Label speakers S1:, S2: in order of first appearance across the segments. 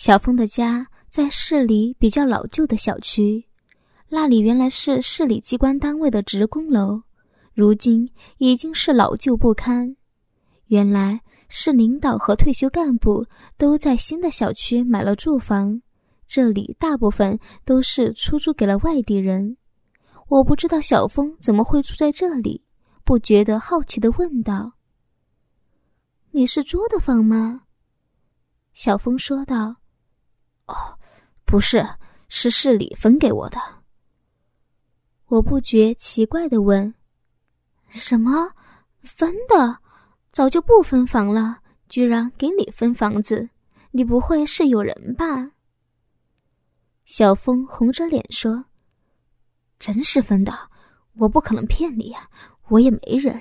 S1: 小峰的家在市里比较老旧的小区，那里原来是市里机关单位的职工楼，如今已经是老旧不堪。原来市领导和退休干部都在新的小区买了住房，这里大部分都是出租给了外地人。我不知道小峰怎么会住在这里，不觉得好奇的问道：“你是租的房吗？”小峰说道：“
S2: 哦，不是，是市里分给我的。”
S1: 我不觉奇怪的问：“什么分的？早就不分房了，居然给你分房子？你不会是有人吧？”小峰红着脸说。
S2: 真是分的，我不可能骗你呀，我也没人。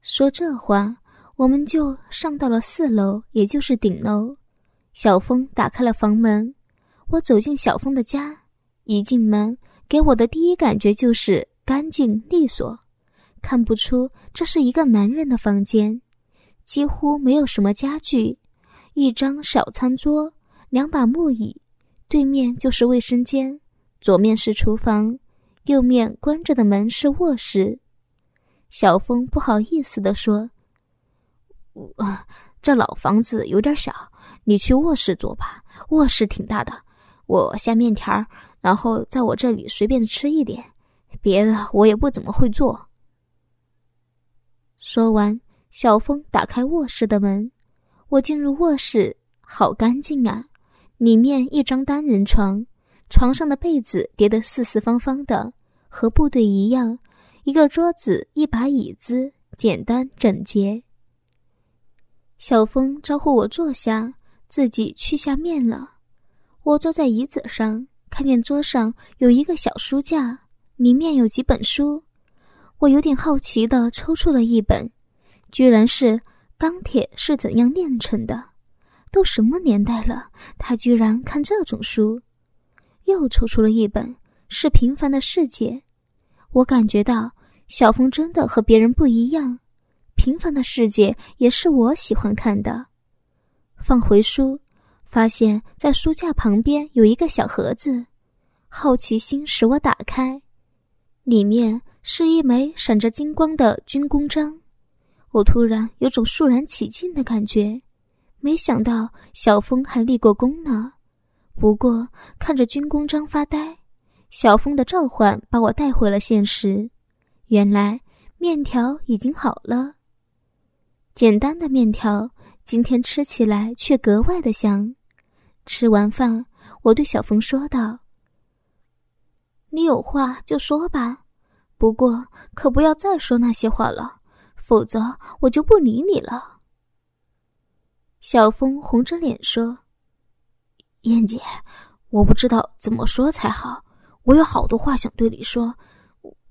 S1: 说这话，我们就上到了四楼，也就是顶楼。小峰打开了房门，我走进小峰的家。一进门，给我的第一感觉就是干净利索，看不出这是一个男人的房间，几乎没有什么家具，一张小餐桌，两把木椅，对面就是卫生间。左面是厨房，右面关着的门是卧室。小峰不好意思地说：“
S2: 我这老房子有点小，你去卧室坐吧。卧室挺大的，我下面条，然后在我这里随便吃一点，别的我也不怎么会做。”
S1: 说完，小峰打开卧室的门，我进入卧室，好干净啊！里面一张单人床。床上的被子叠得四四方方的，和部队一样。一个桌子，一把椅子，简单整洁。小峰招呼我坐下，自己去下面了。我坐在椅子上，看见桌上有一个小书架，里面有几本书。我有点好奇的抽出了一本，居然是《钢铁是怎样炼成的》。都什么年代了，他居然看这种书。又抽出了一本，是《平凡的世界》。我感觉到小峰真的和别人不一样，《平凡的世界》也是我喜欢看的。放回书，发现在书架旁边有一个小盒子，好奇心使我打开，里面是一枚闪着金光的军功章。我突然有种肃然起敬的感觉，没想到小峰还立过功呢。不过看着军功章发呆，小峰的召唤把我带回了现实。原来面条已经好了，简单的面条，今天吃起来却格外的香。吃完饭，我对小峰说道：“你有话就说吧，不过可不要再说那些话了，否则我就不理你了。”小峰红着脸说。
S2: 燕姐，我不知道怎么说才好。我有好多话想对你说，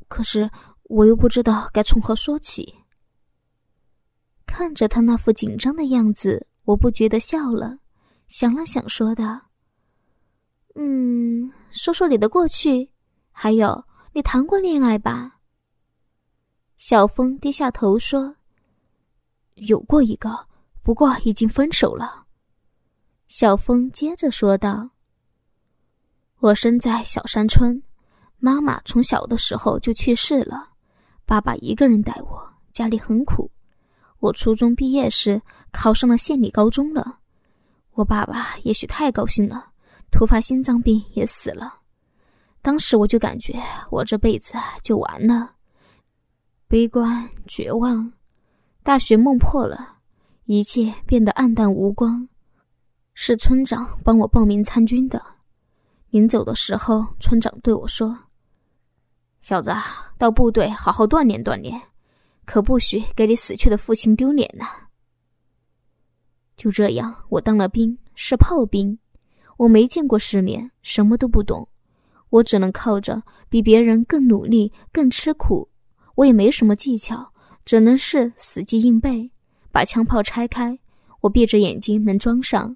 S2: 可是我又不知道该从何说起。
S1: 看着他那副紧张的样子，我不觉得笑了。想了想，说道：“嗯，说说你的过去，还有你谈过恋爱吧？”小峰低下头说：“
S2: 有过一个，不过已经分手了。”
S1: 小峰接着说道：“我生在小山村，妈妈从小的时候就去世了，爸爸一个人带我，家里很苦。我初中毕业时考上了县里高中了，我爸爸也许太高兴了，突发心脏病也死了。当时我就感觉我这辈子就完了，悲观绝望，大学梦破了，一切变得暗淡无光。”是村长帮我报名参军的。临走的时候，村长对我说：“小子，到部队好好锻炼锻炼，可不许给你死去的父亲丢脸呐。”就这样，我当了兵，是炮兵。我没见过世面，什么都不懂，我只能靠着比别人更努力、更吃苦。我也没什么技巧，只能是死记硬背。把枪炮拆开，我闭着眼睛能装上。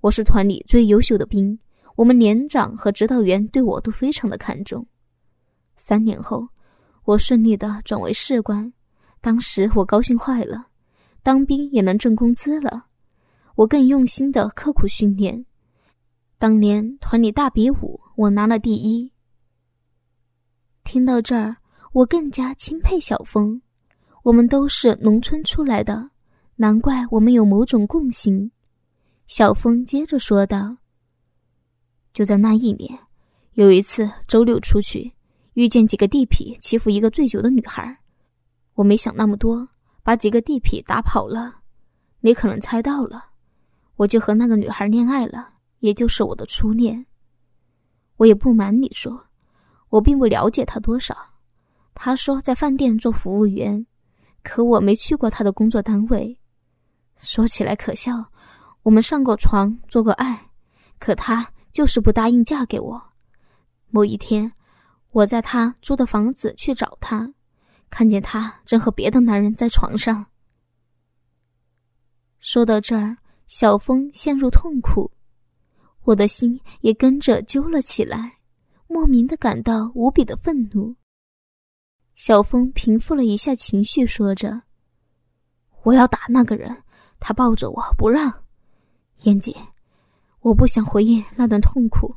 S1: 我是团里最优秀的兵，我们连长和指导员对我都非常的看重。三年后，我顺利的转为士官，当时我高兴坏了，当兵也能挣工资了。我更用心的刻苦训练。当年团里大比武，我拿了第一。听到这儿，我更加钦佩小峰。我们都是农村出来的，难怪我们有某种共性。小峰接着说道：“就在那一年，有一次周六出去，遇见几个地痞欺负一个醉酒的女孩，我没想那么多，把几个地痞打跑了。你可能猜到了，我就和那个女孩恋爱了。”也就是我的初恋。我也不瞒你说，我并不了解他多少。他说在饭店做服务员，可我没去过他的工作单位。说起来可笑，我们上过床，做过爱，可他就是不答应嫁给我。某一天，我在他租的房子去找他，看见他正和别的男人在床上。说到这儿，小峰陷入痛苦。我的心也跟着揪了起来，莫名的感到无比的愤怒。小峰平复了一下情绪，说着：“我要打那个人。”他抱着我不让。燕姐，我不想回忆那段痛苦。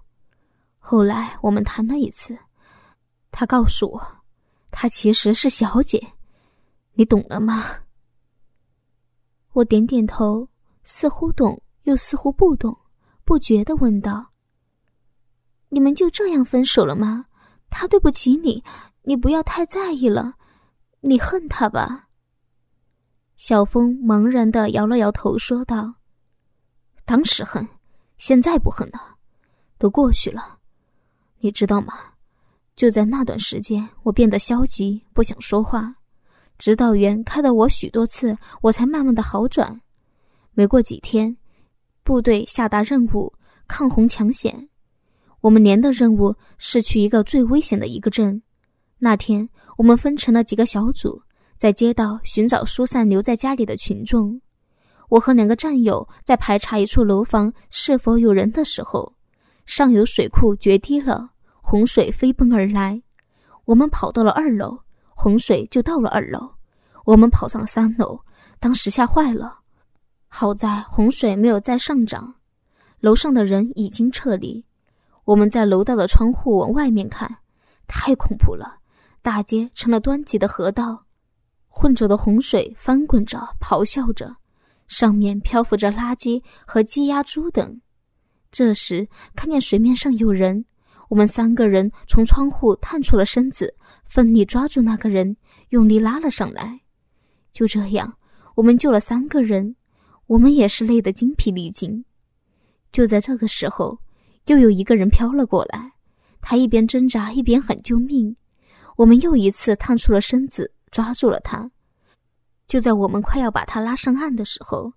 S1: 后来我们谈了一次，他告诉我，她其实是小姐，你懂了吗？我点点头，似乎懂，又似乎不懂。不觉的问道：“你们就这样分手了吗？他对不起你，你不要太在意了。你恨他吧？”小峰茫然的摇了摇头，说道：“当时恨，现在不恨了，都过去了。你知道吗？就在那段时间，我变得消极，不想说话。指导员开导我许多次，我才慢慢的好转。没过几天。”部队下达任务，抗洪抢险。我们连的任务是去一个最危险的一个镇。那天，我们分成了几个小组，在街道寻找疏散留在家里的群众。我和两个战友在排查一处楼房是否有人的时候，上游水库决堤了，洪水飞奔而来。我们跑到了二楼，洪水就到了二楼。我们跑上三楼，当时吓坏了。好在洪水没有再上涨，楼上的人已经撤离。我们在楼道的窗户往外面看，太恐怖了！大街成了湍急的河道，混浊的洪水翻滚着，咆哮着，上面漂浮着垃圾和鸡鸭猪等。这时看见水面上有人，我们三个人从窗户探出了身子，奋力抓住那个人，用力拉了上来。就这样，我们救了三个人。我们也是累得精疲力尽。就在这个时候，又有一个人飘了过来，他一边挣扎一边喊救命。我们又一次探出了身子，抓住了他。就在我们快要把他拉上岸的时候，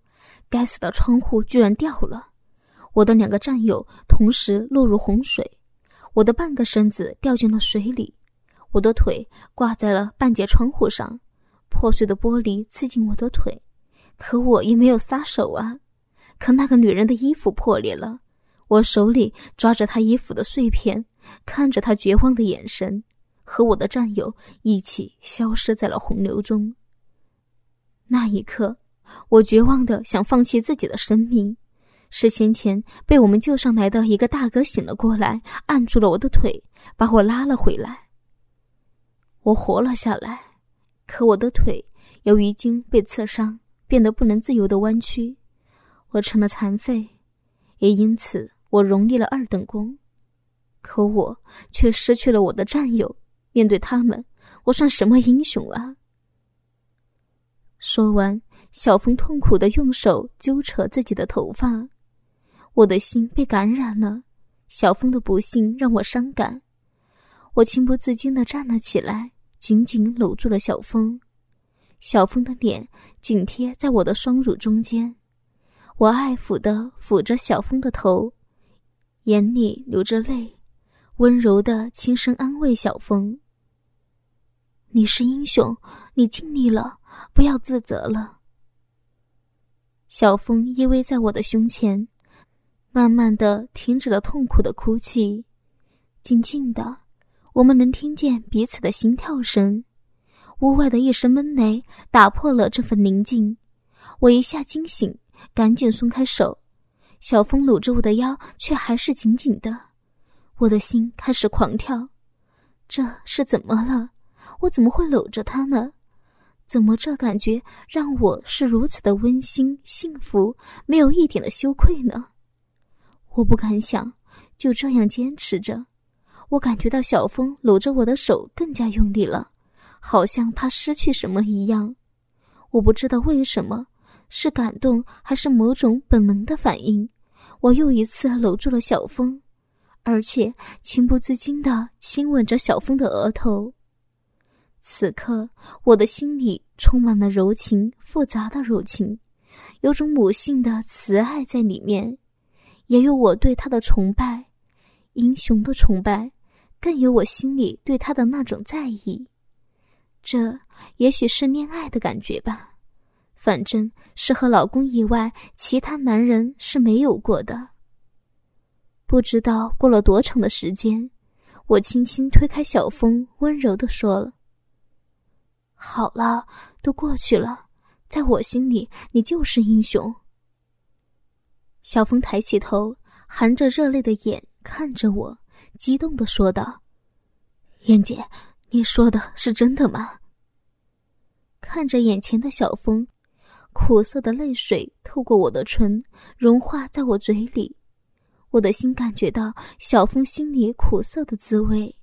S1: 该死的窗户居然掉了，我的两个战友同时落入洪水，我的半个身子掉进了水里，我的腿挂在了半截窗户上，破碎的玻璃刺进我的腿。可我也没有撒手啊！可那个女人的衣服破裂了，我手里抓着她衣服的碎片，看着她绝望的眼神，和我的战友一起消失在了洪流中。那一刻，我绝望的想放弃自己的生命。是先前被我们救上来的一个大哥醒了过来，按住了我的腿，把我拉了回来。我活了下来，可我的腿由于筋被刺伤。变得不能自由的弯曲，我成了残废，也因此我荣立了二等功。可我却失去了我的战友，面对他们，我算什么英雄啊？说完，小峰痛苦的用手揪扯自己的头发，我的心被感染了。小峰的不幸让我伤感，我情不自禁的站了起来，紧紧搂住了小峰。小峰的脸紧贴在我的双乳中间，我爱抚的抚着小峰的头，眼里流着泪，温柔的轻声安慰小峰：“你是英雄，你尽力了，不要自责了。”小峰依偎在我的胸前，慢慢的停止了痛苦的哭泣，静静的，我们能听见彼此的心跳声。屋外的一声闷雷打破了这份宁静，我一下惊醒，赶紧松开手。小风搂着我的腰，却还是紧紧的。我的心开始狂跳，这是怎么了？我怎么会搂着他呢？怎么这感觉让我是如此的温馨幸福，没有一点的羞愧呢？我不敢想，就这样坚持着。我感觉到小峰搂着我的手更加用力了，好像怕失去什么一样。我不知道为什么，是感动还是某种本能的反应，我又一次搂住了小峰，而且情不自禁地亲吻着小峰的额头。此刻，我的心里充满了柔情，复杂的柔情，有种母性的慈爱在里面，也有我对他的崇拜，英雄的崇拜，更有我心里对他的那种在意。这也许是恋爱的感觉吧，反正是和老公以外其他男人是没有过的。不知道过了多长的时间，我轻轻推开小峰，温柔的说了。好了，都过去了，在我心里，你就是英雄。小峰抬起头，含着热泪的眼看着我，激动的说道：“燕姐，你说的是真的吗？”看着眼前的小峰，苦涩的泪水透过我的唇，融化在我嘴里，我的心感觉到小峰心里苦涩的滋味，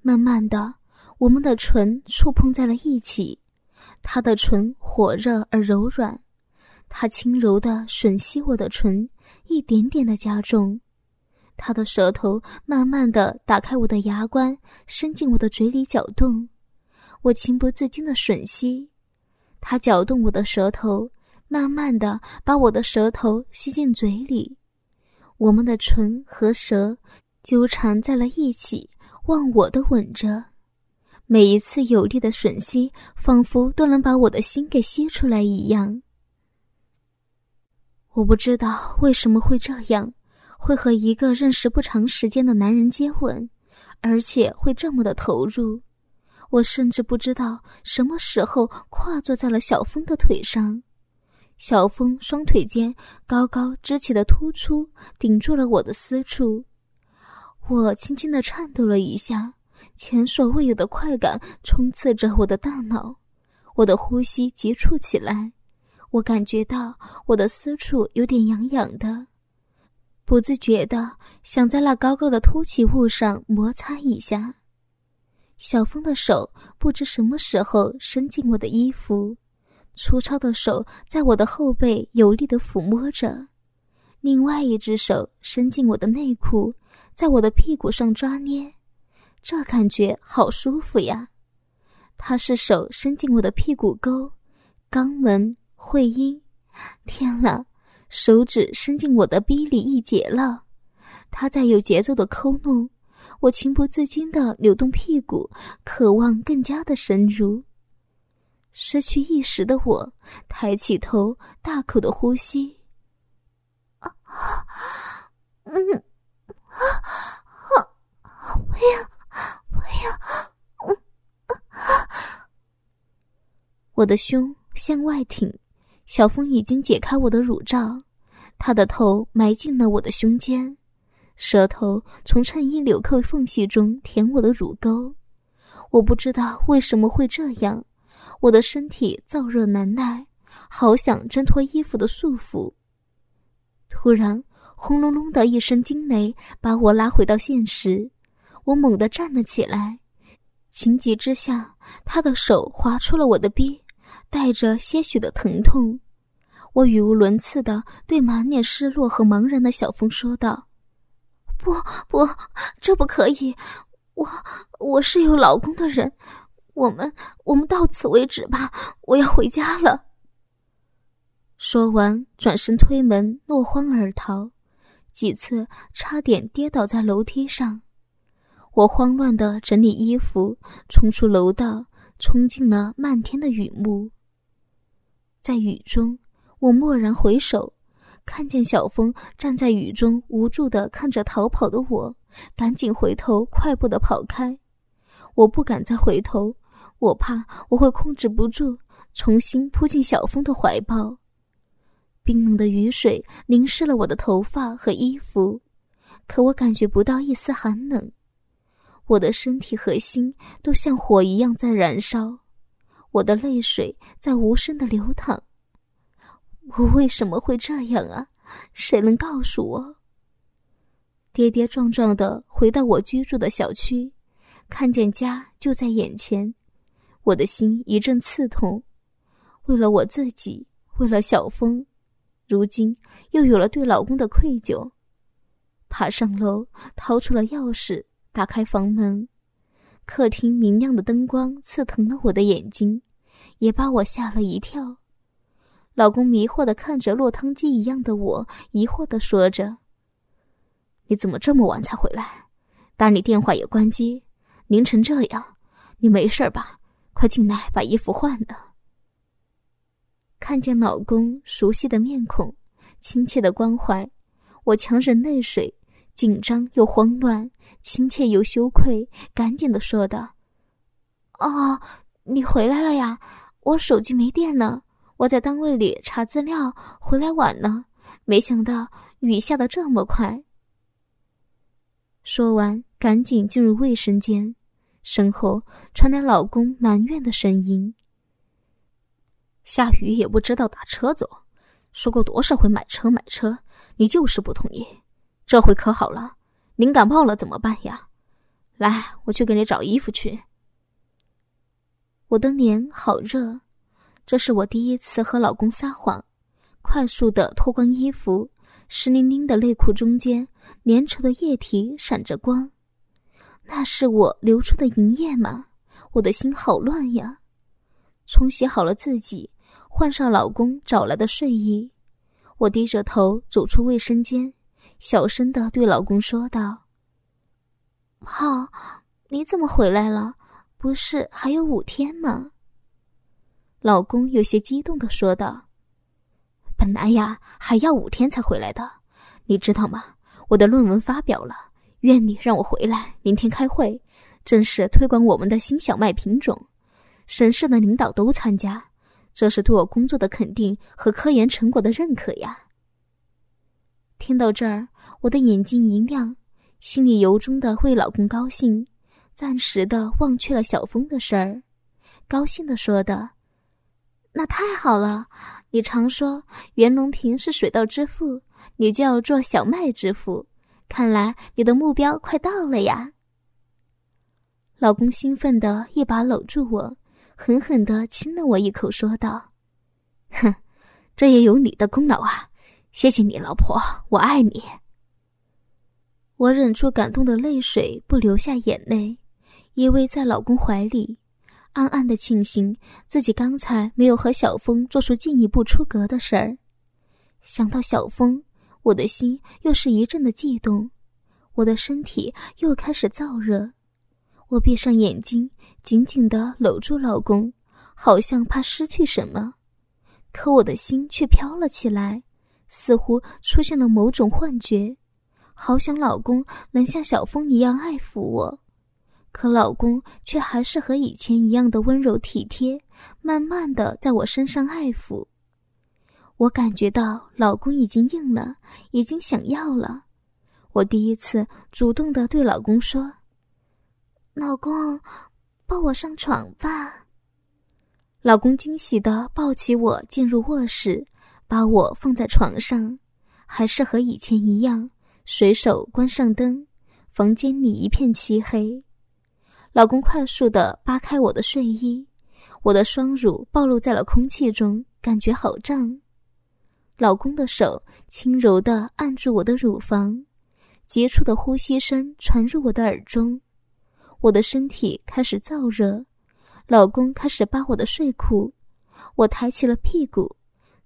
S1: 慢慢的。我们的唇触碰在了一起，他的唇火热而柔软，他轻柔地吮吸我的唇，一点点地加重，他的舌头慢慢地打开我的牙关，伸进我的嘴里搅动，我情不自禁地吮吸，他搅动我的舌头，慢慢地把我的舌头吸进嘴里，我们的唇和舌纠缠在了一起，忘我的吻着。每一次有力的吮吸，仿佛都能把我的心给吸出来一样。我不知道为什么会这样，会和一个认识不长时间的男人接吻，而且会这么的投入。我甚至不知道什么时候跨坐在了小峰的腿上，小峰双腿间高高支起的突出顶住了我的私处，我轻轻的颤抖了一下。前所未有的快感冲刺着我的大脑，我的呼吸急促起来，我感觉到我的私处有点痒痒的，不自觉的想在那高高的凸起物上摩擦一下。小峰的手不知什么时候伸进我的衣服，粗糙的手在我的后背有力的抚摸着，另外一只手伸进我的内裤，在我的屁股上抓捏。这感觉好舒服呀！他是手伸进我的屁股沟、肛门、会阴，天哪，手指伸进我的逼里一截了。他在有节奏的抠弄，我情不自禁的扭动屁股，渴望更加的深入。失去意识的我抬起头，大口的呼吸。啊，嗯，啊，啊，不要！不要！我的胸向外挺，小峰已经解开我的乳罩，他的头埋进了我的胸间，舌头从衬衣纽扣缝隙中舔我的乳沟。我不知道为什么会这样，我的身体燥热难耐，好想挣脱衣服的束缚。突然，轰隆隆的一声惊雷把我拉回到现实。我猛地站了起来，情急之下，他的手划出了我的臂，带着些许的疼痛。我语无伦次的对满脸失落和茫然的小峰说道：“不不，这不可以！我我是有老公的人，我们我们到此为止吧，我要回家了。”说完，转身推门落荒而逃，几次差点跌倒在楼梯上。我慌乱地整理衣服，冲出楼道，冲进了漫天的雨幕。在雨中，我蓦然回首，看见小峰站在雨中，无助地看着逃跑的我，赶紧回头，快步地跑开。我不敢再回头，我怕我会控制不住，重新扑进小峰的怀抱。冰冷的雨水淋湿了我的头发和衣服，可我感觉不到一丝寒冷。我的身体和心都像火一样在燃烧，我的泪水在无声的流淌。我为什么会这样啊？谁能告诉我？跌跌撞撞的回到我居住的小区，看见家就在眼前，我的心一阵刺痛。为了我自己，为了小峰，如今又有了对老公的愧疚。爬上楼，掏出了钥匙。打开房门，客厅明亮的灯光刺疼了我的眼睛，也把我吓了一跳。老公迷惑的看着落汤鸡一样的我，疑惑的说着：“你怎么这么晚才回来？打你电话也关机，凌晨这样，你没事吧？快进来把衣服换了。”看见老公熟悉的面孔，亲切的关怀，我强忍泪水。紧张又慌乱，亲切又羞愧，赶紧的说道：“哦，你回来了呀！我手机没电了，我在单位里查资料，回来晚了。没想到雨下的这么快。”说完，赶紧进入卫生间，身后传来老公埋怨的声音：“
S2: 下雨也不知道打车走，说过多少回买车买车，你就是不同意。”这回可好了，您感冒了怎么办呀？来，我去给你找衣服去。
S1: 我的脸好热，这是我第一次和老公撒谎。快速的脱光衣服，湿淋淋的内裤中间粘稠的液体闪着光，那是我流出的银液吗？我的心好乱呀！冲洗好了自己，换上老公找来的睡衣，我低着头走出卫生间。小声的对老公说道：“浩，你怎么回来了？不是还有五天吗？”老公有些激动的说道：“
S2: 本来呀，还要五天才回来的，你知道吗？我的论文发表了，院里让我回来，明天开会，正式推广我们的新小麦品种，省市的领导都参加，这是对我工作的肯定和科研成果的认可呀。”
S1: 听到这儿。我的眼睛一亮，心里由衷的为老公高兴，暂时的忘却了小峰的事儿，高兴的说道：“那太好了！你常说袁隆平是水稻之父，你就要做小麦之父，看来你的目标快到了呀！”老公兴奋的一把搂住我，狠狠的亲了我一口，说道：“
S2: 哼，这也有你的功劳啊！谢谢你，老婆，我爱你。”
S1: 我忍住感动的泪水，不流下眼泪，依偎在老公怀里，暗暗的庆幸自己刚才没有和小峰做出进一步出格的事儿。想到小峰，我的心又是一阵的悸动，我的身体又开始燥热。我闭上眼睛，紧紧的搂住老公，好像怕失去什么，可我的心却飘了起来，似乎出现了某种幻觉。好想老公能像小峰一样爱抚我，可老公却还是和以前一样的温柔体贴，慢慢的在我身上爱抚。我感觉到老公已经硬了，已经想要了。我第一次主动的对老公说：“老公，抱我上床吧。”老公惊喜的抱起我进入卧室，把我放在床上，还是和以前一样。随手关上灯，房间里一片漆黑。老公快速的扒开我的睡衣，我的双乳暴露在了空气中，感觉好胀。老公的手轻柔的按住我的乳房，急促的呼吸声传入我的耳中。我的身体开始燥热，老公开始扒我的睡裤，我抬起了屁股，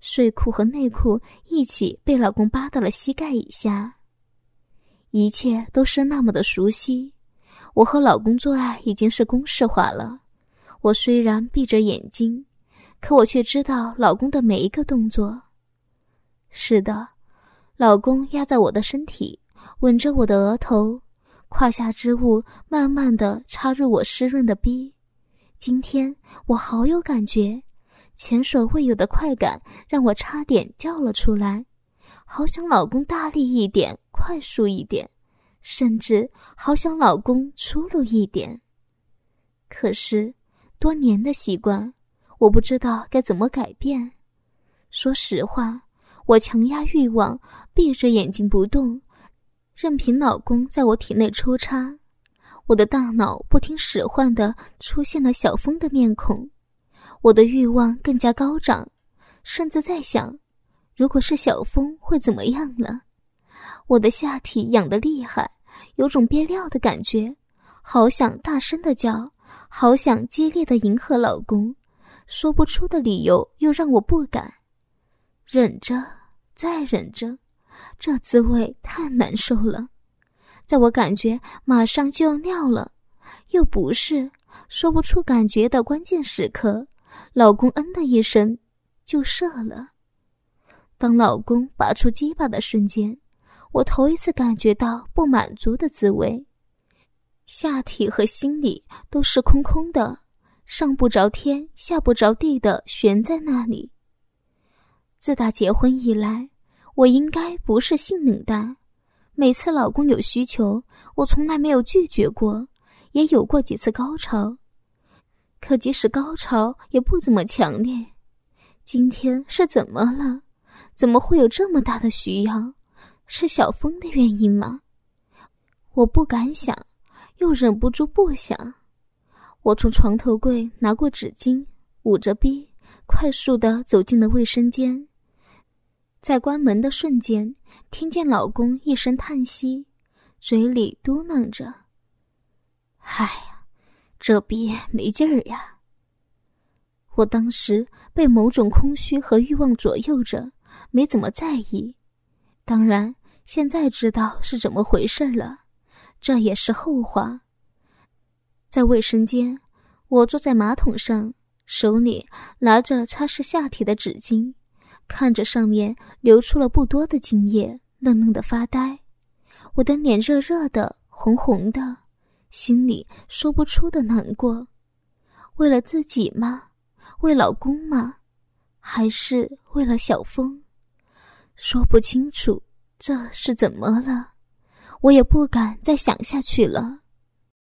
S1: 睡裤和内裤一起被老公扒到了膝盖以下。一切都是那么的熟悉，我和老公做爱已经是公式化了。我虽然闭着眼睛，可我却知道老公的每一个动作。是的，老公压在我的身体，吻着我的额头，胯下之物慢慢的插入我湿润的逼。今天我好有感觉，前所未有的快感让我差点叫了出来，好想老公大力一点，快速一点，甚至好想老公粗鲁一点。可是，多年的习惯，我不知道该怎么改变。说实话，我强压欲望，闭着眼睛不动，任凭老公在我体内抽插。我的大脑不听使唤的出现了小峰的面孔。我的欲望更加高涨，甚至在想，如果是小峰会怎么样了？我的下体痒得厉害，有种憋尿的感觉，好想大声的叫，好想激烈的迎合老公，说不出的理由又让我不敢，忍着，再忍着，这滋味太难受了。在我感觉马上就要尿了，又不是说不出感觉的关键时刻。老公嗯的一声，就射了。当老公拔出鸡巴的瞬间，我头一次感觉到不满足的滋味，下体和心里都是空空的，上不着天，下不着地的悬在那里。自打结婚以来，我应该不是性冷淡，每次老公有需求，我从来没有拒绝过，也有过几次高潮。可即使高潮也不怎么强烈，今天是怎么了？怎么会有这么大的需要？是小峰的原因吗？我不敢想，又忍不住不想。我从床头柜拿过纸巾，捂着逼，快速的走进了卫生间。在关门的瞬间，听见老公一声叹息，嘴里嘟囔着：“哎呀。”这逼没劲儿呀！我当时被某种空虚和欲望左右着，没怎么在意。当然，现在知道是怎么回事了，这也是后话。在卫生间，我坐在马桶上，手里拿着擦拭下体的纸巾，看着上面流出了不多的精液，愣愣的发呆。我的脸热热的，红红的。心里说不出的难过，为了自己吗？为老公吗？还是为了小峰？说不清楚，这是怎么了？我也不敢再想下去了。